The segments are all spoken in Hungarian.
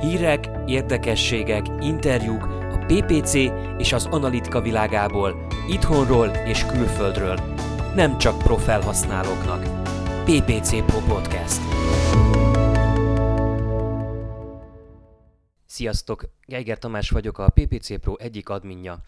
Hírek, érdekességek, interjúk a PPC és az analitika világából, itthonról és külföldről. Nem csak profelhasználóknak. PPC Pro Podcast. Sziasztok! Geiger Tamás vagyok, a PPC Pro egyik adminja.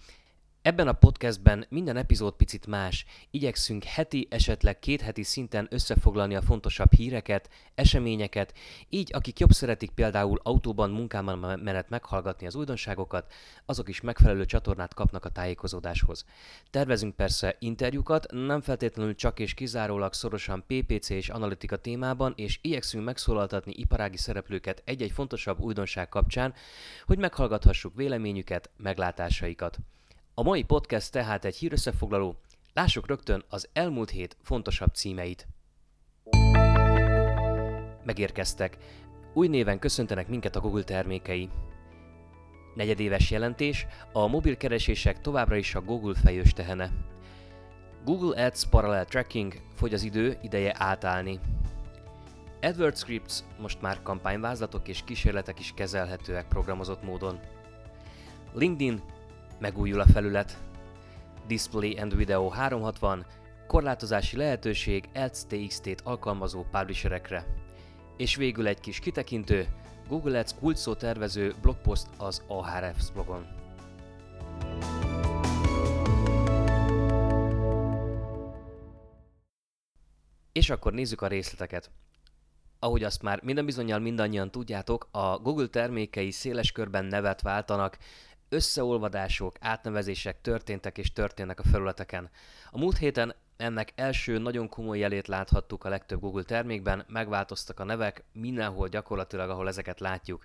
Ebben a podcastben minden epizód picit más. Igyekszünk heti, esetleg két heti szinten összefoglalni a fontosabb híreket, eseményeket, így akik jobb szeretik például autóban, munkában menet meghallgatni az újdonságokat, azok is megfelelő csatornát kapnak a tájékozódáshoz. Tervezünk persze interjúkat, nem feltétlenül csak és kizárólag szorosan PPC és analitika témában, és igyekszünk megszólaltatni iparági szereplőket egy-egy fontosabb újdonság kapcsán, hogy meghallgathassuk véleményüket, meglátásaikat. A mai podcast tehát egy hírösszefoglaló, lássuk rögtön az elmúlt hét fontosabb címeit. Megérkeztek. Új néven köszöntenek minket a Google termékei. Negyedéves jelentés, a mobil keresések továbbra is a Google fejős tehene. Google Ads Parallel Tracking, fogy az idő, ideje átállni. AdWords Scripts, most már kampányvázlatok és kísérletek is kezelhetőek programozott módon. LinkedIn, Megújul a felület. Display and Video 360, korlátozási lehetőség Ads TXT-t alkalmazó publisherekre. És végül egy kis kitekintő, Google Ads kulcsszó tervező blogpost az Ahrefs blogon. És akkor nézzük a részleteket. Ahogy azt már minden bizonyal mindannyian tudjátok, a Google termékei széles körben nevet váltanak, összeolvadások, átnevezések történtek és történnek a felületeken. A múlt héten ennek első nagyon komoly jelét láthattuk a legtöbb Google termékben, megváltoztak a nevek mindenhol gyakorlatilag, ahol ezeket látjuk.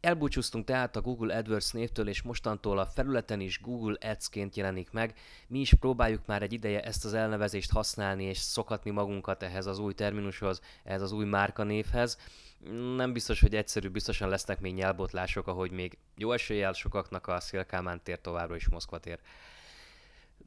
Elbúcsúztunk tehát a Google AdWords névtől, és mostantól a felületen is Google Ads-ként jelenik meg. Mi is próbáljuk már egy ideje ezt az elnevezést használni, és szokatni magunkat ehhez az új terminushoz, ehhez az új márkanévhez nem biztos, hogy egyszerű, biztosan lesznek még nyelbotlások, ahogy még jó eséllyel sokaknak a Szélkámán tér továbbra is Moszkva tér.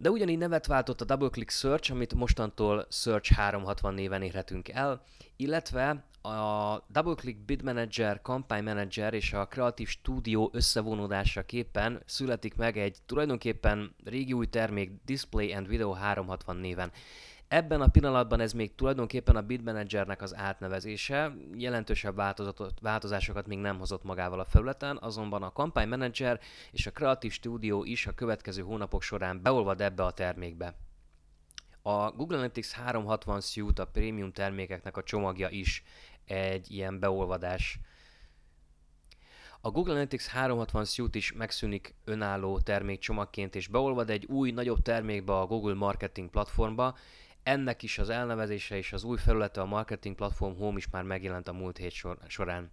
De ugyanígy nevet váltott a DoubleClick Search, amit mostantól Search 360 néven érhetünk el, illetve a DoubleClick Bid Manager, Campaign Manager és a Creative Studio összevonódása képen születik meg egy tulajdonképpen régi új termék Display and Video 360 néven. Ebben a pillanatban ez még tulajdonképpen a Bid Managernek az átnevezése, jelentősebb változásokat még nem hozott magával a felületen, azonban a Campaign Manager és a Creative Studio is a következő hónapok során beolvad ebbe a termékbe. A Google Analytics 360 Suite, a prémium termékeknek a csomagja is egy ilyen beolvadás. A Google Analytics 360 Suite is megszűnik önálló termékcsomagként és beolvad egy új, nagyobb termékbe a Google Marketing platformba, ennek is az elnevezése és az új felülete a Marketing Platform Home is már megjelent a múlt hét sor- során.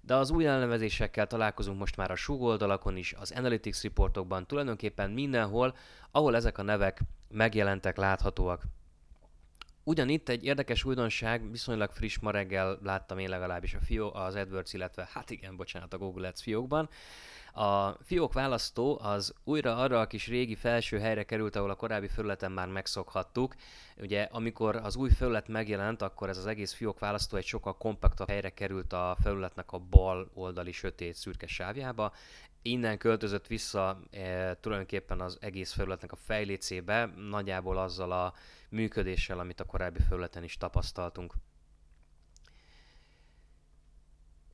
De az új elnevezésekkel találkozunk most már a Sug oldalakon is, az Analytics reportokban, tulajdonképpen mindenhol, ahol ezek a nevek megjelentek, láthatóak. Ugyanitt egy érdekes újdonság, viszonylag friss ma reggel láttam én legalábbis a fió, az AdWords, illetve hát igen, bocsánat, a Google Ads fiókban, a fiók választó az újra arra a kis régi felső helyre került, ahol a korábbi felületen már megszokhattuk. Ugye amikor az új felület megjelent, akkor ez az egész fiók választó egy sokkal kompaktabb helyre került a felületnek a bal oldali sötét szürke sávjába. Innen költözött vissza e, tulajdonképpen az egész felületnek a fejlécébe, nagyjából azzal a működéssel, amit a korábbi felületen is tapasztaltunk.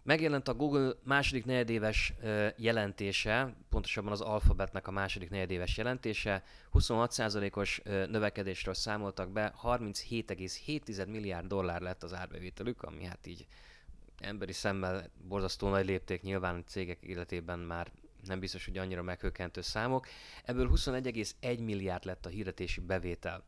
Megjelent a Google második negyedéves jelentése, pontosabban az Alphabetnek a második negyedéves jelentése. 26%-os növekedésről számoltak be, 37,7 milliárd dollár lett az árbevételük, ami hát így emberi szemmel borzasztó nagy lépték nyilván cégek életében már nem biztos, hogy annyira meghökkentő számok. Ebből 21,1 milliárd lett a hirdetési bevétel.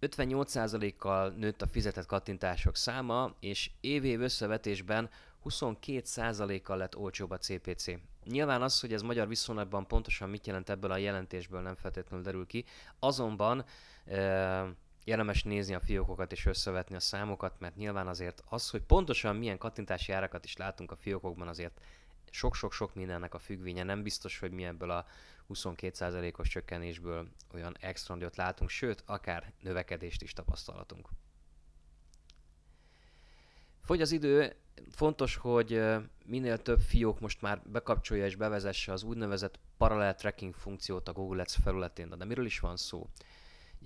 58%-kal nőtt a fizetett kattintások száma, és év-év összevetésben 22%-kal lett olcsóbb a CPC. Nyilván az, hogy ez magyar viszonylatban pontosan mit jelent ebből a jelentésből nem feltétlenül derül ki, azonban e, érdemes nézni a fiókokat és összevetni a számokat, mert nyilván azért az, hogy pontosan milyen kattintási árakat is látunk a fiókokban, azért sok-sok-sok mindennek a függvénye. Nem biztos, hogy mi ebből a 22%-os csökkenésből olyan extra nagyot látunk, sőt, akár növekedést is tapasztalatunk. Fogy az idő, fontos, hogy minél több fiók most már bekapcsolja és bevezesse az úgynevezett parallel tracking funkciót a Google Ads felületén. De miről is van szó?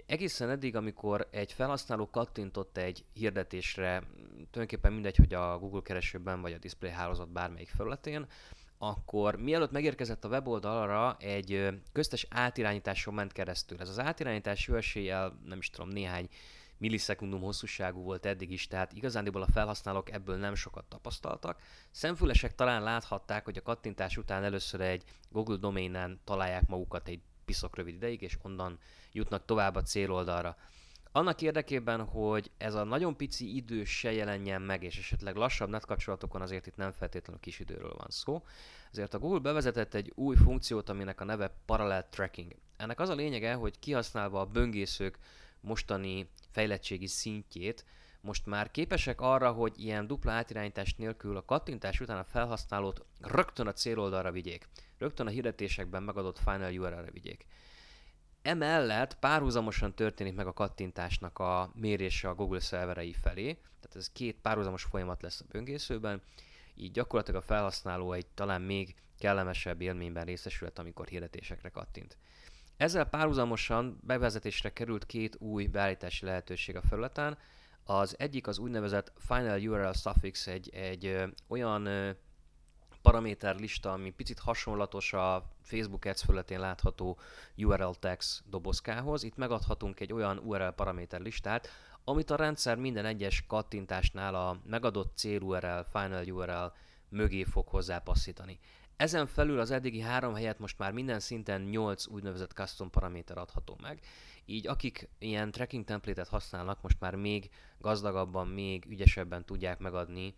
Egészen eddig, amikor egy felhasználó kattintott egy hirdetésre, tulajdonképpen mindegy, hogy a Google keresőben vagy a display hálózat bármelyik felületén, akkor mielőtt megérkezett a weboldalra, egy köztes átirányításon ment keresztül. Ez az átirányítás jó eséllyel, nem is tudom, néhány millisekundum hosszúságú volt eddig is, tehát igazándiból a felhasználók ebből nem sokat tapasztaltak. Szemfülesek talán láthatták, hogy a kattintás után először egy Google domainen találják magukat egy piszok rövid ideig, és onnan jutnak tovább a céloldalra. Annak érdekében, hogy ez a nagyon pici idő se jelenjen meg, és esetleg lassabb netkapcsolatokon azért itt nem feltétlenül kis időről van szó, ezért a Google bevezetett egy új funkciót, aminek a neve Parallel Tracking. Ennek az a lényege, hogy kihasználva a böngészők mostani fejlettségi szintjét, most már képesek arra, hogy ilyen dupla átirányítás nélkül a kattintás után a felhasználót rögtön a céloldalra vigyék, rögtön a hirdetésekben megadott final URL-re vigyék. Emellett párhuzamosan történik meg a kattintásnak a mérése a Google szerverei felé, tehát ez két párhuzamos folyamat lesz a böngészőben, így gyakorlatilag a felhasználó egy talán még kellemesebb élményben részesülhet, amikor hirdetésekre kattint. Ezzel párhuzamosan bevezetésre került két új beállítási lehetőség a felületen. Az egyik az úgynevezett Final URL Suffix, egy, egy ö, olyan ö, paraméter lista, ami picit hasonlatos a Facebook Ads felületén látható URL tags dobozkához. Itt megadhatunk egy olyan URL paraméter listát, amit a rendszer minden egyes kattintásnál a megadott cél URL, final URL mögé fog hozzápasszítani. Ezen felül az eddigi három helyet most már minden szinten 8 úgynevezett custom paraméter adható meg, így akik ilyen tracking template-et használnak, most már még gazdagabban, még ügyesebben tudják megadni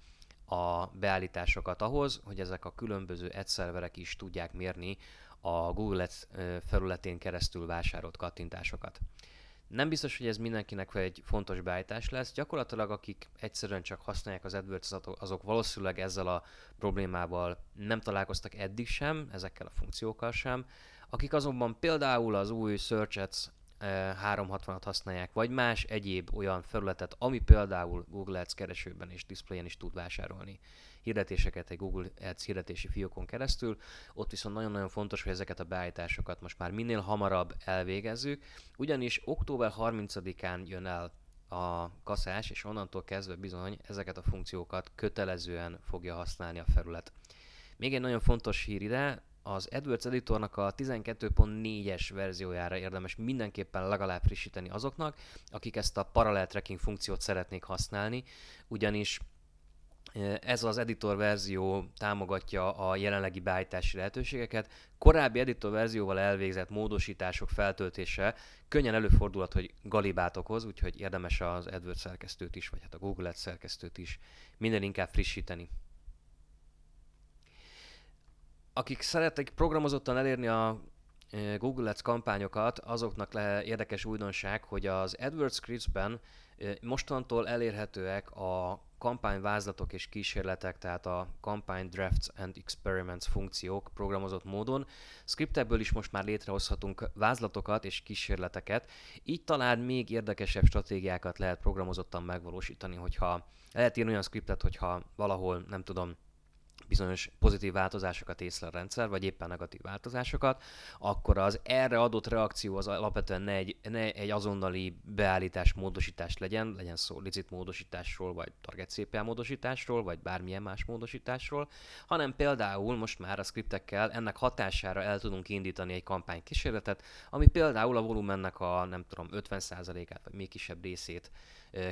a beállításokat ahhoz, hogy ezek a különböző ad szerverek is tudják mérni a Google Ads felületén keresztül vásárolt kattintásokat. Nem biztos, hogy ez mindenkinek egy fontos beállítás lesz. Gyakorlatilag akik egyszerűen csak használják az AdWords, azok valószínűleg ezzel a problémával nem találkoztak eddig sem, ezekkel a funkciókkal sem. Akik azonban például az új Search Ads 360-at használják, vagy más egyéb olyan felületet, ami például Google Ads keresőben és displayen is tud vásárolni hirdetéseket egy Google Ads hirdetési fiókon keresztül. Ott viszont nagyon-nagyon fontos, hogy ezeket a beállításokat most már minél hamarabb elvégezzük, ugyanis október 30-án jön el a kaszás, és onnantól kezdve bizony ezeket a funkciókat kötelezően fogja használni a felület. Még egy nagyon fontos hír ide, az AdWords editornak a 12.4-es verziójára érdemes mindenképpen legalább frissíteni azoknak, akik ezt a parallel tracking funkciót szeretnék használni, ugyanis ez az editor verzió támogatja a jelenlegi beállítási lehetőségeket. Korábbi editor verzióval elvégzett módosítások feltöltése könnyen előfordulhat, hogy galibát okoz, úgyhogy érdemes az AdWords szerkesztőt is, vagy hát a Google Ads szerkesztőt is minden inkább frissíteni. Akik szeretnek programozottan elérni a Google Ads kampányokat, azoknak le érdekes újdonság, hogy az AdWords Scripts-ben mostantól elérhetőek a kampányvázlatok és kísérletek, tehát a Campaign Drafts and Experiments funkciók programozott módon. Scriptekből is most már létrehozhatunk vázlatokat és kísérleteket, így talán még érdekesebb stratégiákat lehet programozottan megvalósítani, hogyha lehet írni olyan scriptet, hogyha valahol, nem tudom, bizonyos pozitív változásokat észre a rendszer, vagy éppen negatív változásokat, akkor az erre adott reakció az alapvetően ne egy, ne egy azonnali beállítás módosítás legyen, legyen szó licit módosításról, vagy target CPA módosításról, vagy bármilyen más módosításról, hanem például most már a skriptekkel ennek hatására el tudunk indítani egy kampánykísérletet, ami például a volumennek a nem tudom 50%-át, vagy még kisebb részét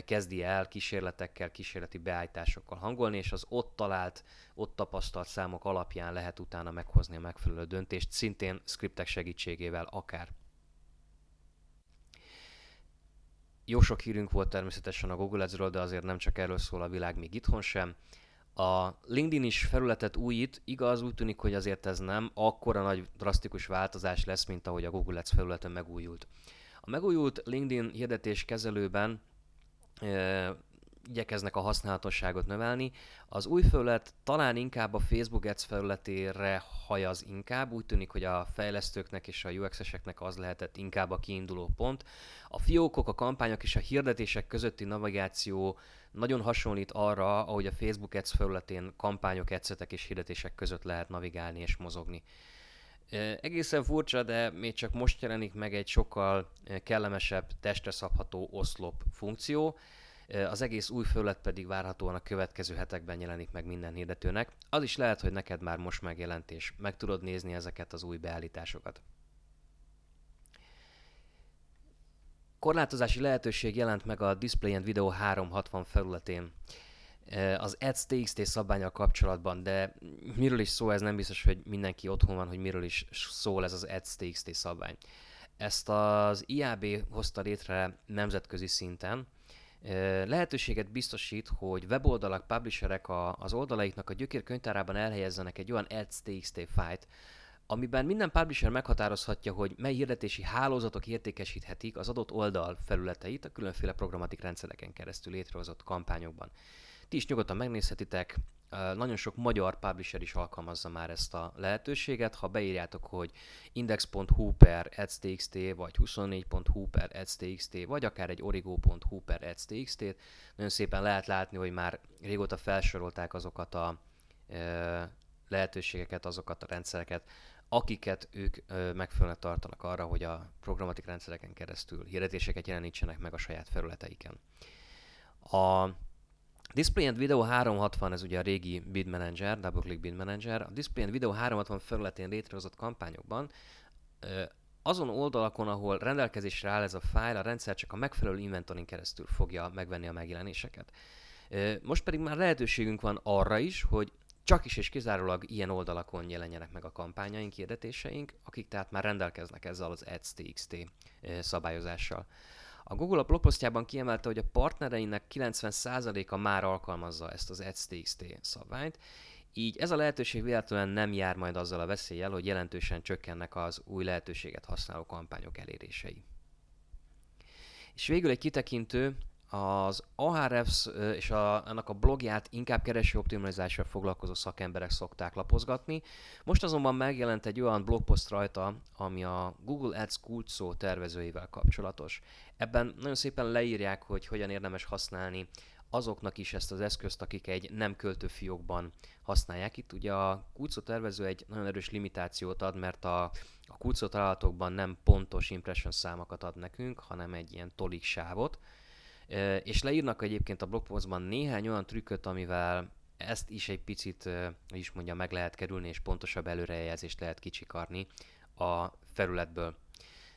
kezdi el kísérletekkel, kísérleti beállításokkal hangolni, és az ott talált, ott tapasztalt számok alapján lehet utána meghozni a megfelelő döntést, szintén scriptek segítségével akár. Jó sok hírünk volt természetesen a Google Ads-ről, de azért nem csak erről szól a világ még itthon sem. A LinkedIn is felületet újít, igaz, úgy tűnik, hogy azért ez nem akkora nagy drasztikus változás lesz, mint ahogy a Google Ads felületen megújult. A megújult LinkedIn hirdetés kezelőben igyekeznek a használhatóságot növelni. Az új felület talán inkább a Facebook Ads felületére hajaz inkább, úgy tűnik, hogy a fejlesztőknek és a UX-eseknek az lehetett inkább a kiinduló pont. A fiókok, a kampányok és a hirdetések közötti navigáció nagyon hasonlít arra, ahogy a Facebook Ads felületén kampányok, adszetek és hirdetések között lehet navigálni és mozogni. Egészen furcsa, de még csak most jelenik meg egy sokkal kellemesebb, testre szabható oszlop funkció. Az egész új felület pedig várhatóan a következő hetekben jelenik meg minden hirdetőnek. Az is lehet, hogy neked már most megjelent, és meg tudod nézni ezeket az új beállításokat. Korlátozási lehetőség jelent meg a Display and Video 360 felületén az Ads TXT szabványal kapcsolatban, de miről is szól, ez nem biztos, hogy mindenki otthon van, hogy miről is szól ez az Ads TXT szabvány. Ezt az IAB hozta létre nemzetközi szinten, lehetőséget biztosít, hogy weboldalak, publisherek a, az oldalaiknak a gyökérkönyvtárában elhelyezzenek egy olyan ads txt fájt, amiben minden publisher meghatározhatja, hogy mely hirdetési hálózatok értékesíthetik az adott oldal felületeit a különféle programatik rendszereken keresztül létrehozott kampányokban. Ti is nyugodtan megnézhetitek, nagyon sok magyar publisher is alkalmazza már ezt a lehetőséget. Ha beírjátok, hogy index.hu per adstxt, vagy 24.hu per adstxt, vagy akár egy origo.hu per adstxt, nagyon szépen lehet látni, hogy már régóta felsorolták azokat a lehetőségeket, azokat a rendszereket, akiket ők megfelelően tartanak arra, hogy a programatik rendszereken keresztül hirdetéseket jelenítsenek meg a saját felületeiken. A Display and Video 360, ez ugye a régi Bid Manager, DoubleClick Bid Manager. A Display and Video 360 felületén létrehozott kampányokban azon oldalakon, ahol rendelkezésre áll ez a fájl, a rendszer csak a megfelelő inventorin keresztül fogja megvenni a megjelenéseket. Most pedig már lehetőségünk van arra is, hogy csak is és kizárólag ilyen oldalakon jelenjenek meg a kampányaink, hirdetéseink, akik tehát már rendelkeznek ezzel az Ads.txt szabályozással. A Google a blogposztjában kiemelte, hogy a partnereinek 90%-a már alkalmazza ezt az Ads.txt szabványt, így ez a lehetőség véletlenül nem jár majd azzal a veszéllyel, hogy jelentősen csökkennek az új lehetőséget használó kampányok elérései. És végül egy kitekintő az Ahrefs és a, annak a blogját inkább kereső optimalizással foglalkozó szakemberek szokták lapozgatni. Most azonban megjelent egy olyan blogpost rajta, ami a Google Ads kulcsszó tervezőivel kapcsolatos. Ebben nagyon szépen leírják, hogy hogyan érdemes használni azoknak is ezt az eszközt, akik egy nem költő fiókban használják. Itt ugye a kulcsszó tervező egy nagyon erős limitációt ad, mert a, a találatokban nem pontos impression számokat ad nekünk, hanem egy ilyen tolik sávot és leírnak egyébként a blogpostban néhány olyan trükköt, amivel ezt is egy picit, hogy is mondja, meg lehet kerülni, és pontosabb előrejelzést lehet kicsikarni a felületből.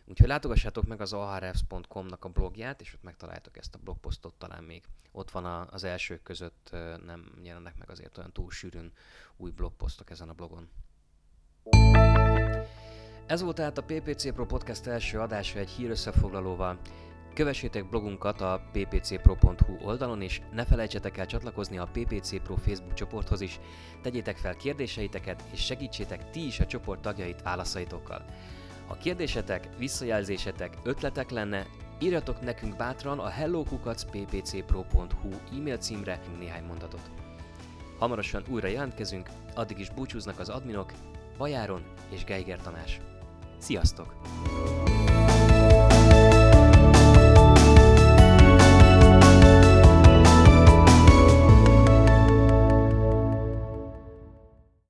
Úgyhogy látogassátok meg az ahrefs.com-nak a blogját, és ott megtaláltok ezt a blogposztot, talán még ott van az elsők között, nem jelennek meg azért olyan túl sűrűn új blogposztok ezen a blogon. Ez volt tehát a PPC Pro Podcast első adása egy hír összefoglalóval. Kövessétek blogunkat a ppcpro.hu oldalon, és ne felejtsetek el csatlakozni a PPC Pro Facebook csoporthoz is. Tegyétek fel kérdéseiteket, és segítsétek ti is a csoport tagjait válaszaitokkal. Ha kérdésetek, visszajelzésetek, ötletek lenne, írjatok nekünk bátran a hellokukacppcpro.hu e-mail címre néhány mondatot. Hamarosan újra jelentkezünk, addig is búcsúznak az adminok, Bajáron és Geiger Tamás. Sziasztok!